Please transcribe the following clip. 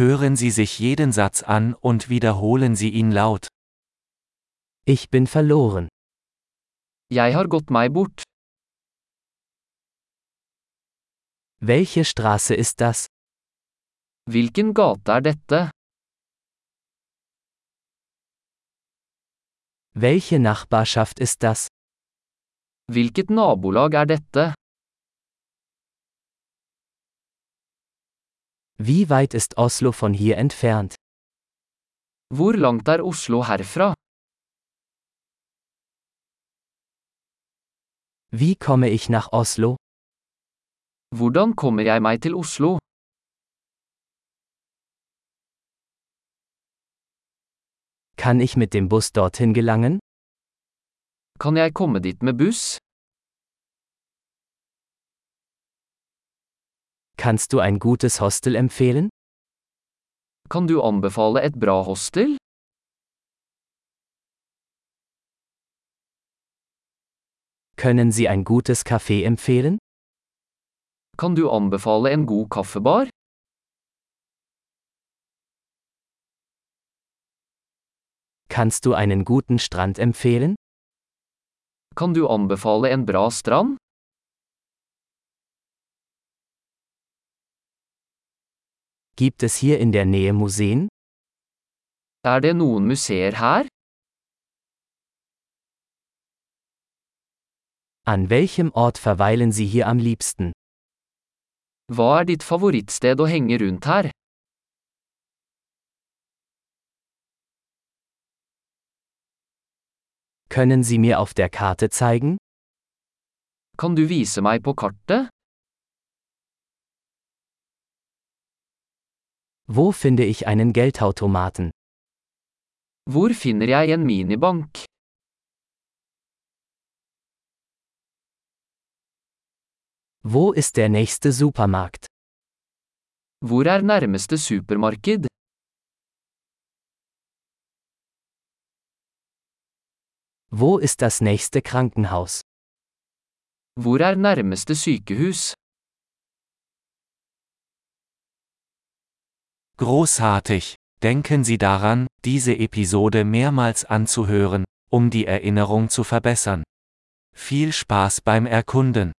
Hören Sie sich jeden Satz an und wiederholen Sie ihn laut. Ich bin verloren. Jeg har gått meg bort. Welche Straße ist das? Hvilken gate er dette? Welche Nachbarschaft ist das? Hvilket nabolag er dette? Wie weit ist Oslo von hier entfernt? Hvor langt er Oslo herfra? Wie komme ich nach Oslo? Hvordan kommer jeg meg til Oslo? Kann ich mit dem Bus dorthin gelangen? Kan jeg komme dit med buss? Kannst du ein gutes Hostel empfehlen? Kan du anbefale et bra hostel? Können Sie ein gutes Café empfehlen? Kan du anbefale en god kaffebar? Kannst du einen guten Strand empfehlen? Kan du anbefale en bra strand? Gibt es hier in der Nähe Museen? Er det noen museer her? An welchem Ort verweilen Sie hier am liebsten? Hva er ditt favorittsted å henge rundt her? Können Sie mir auf der Karte zeigen? Kan du vise meg på kartet? Wo finde ich einen Geldautomaten? Hvor finner jeg en minibank? Wo ist der nächste Supermarkt? Hvor er nærmeste supermarked? Wo ist das nächste Krankenhaus? Hvor er nærmeste sykehus? Großartig! Denken Sie daran, diese Episode mehrmals anzuhören, um die Erinnerung zu verbessern. Viel Spaß beim Erkunden!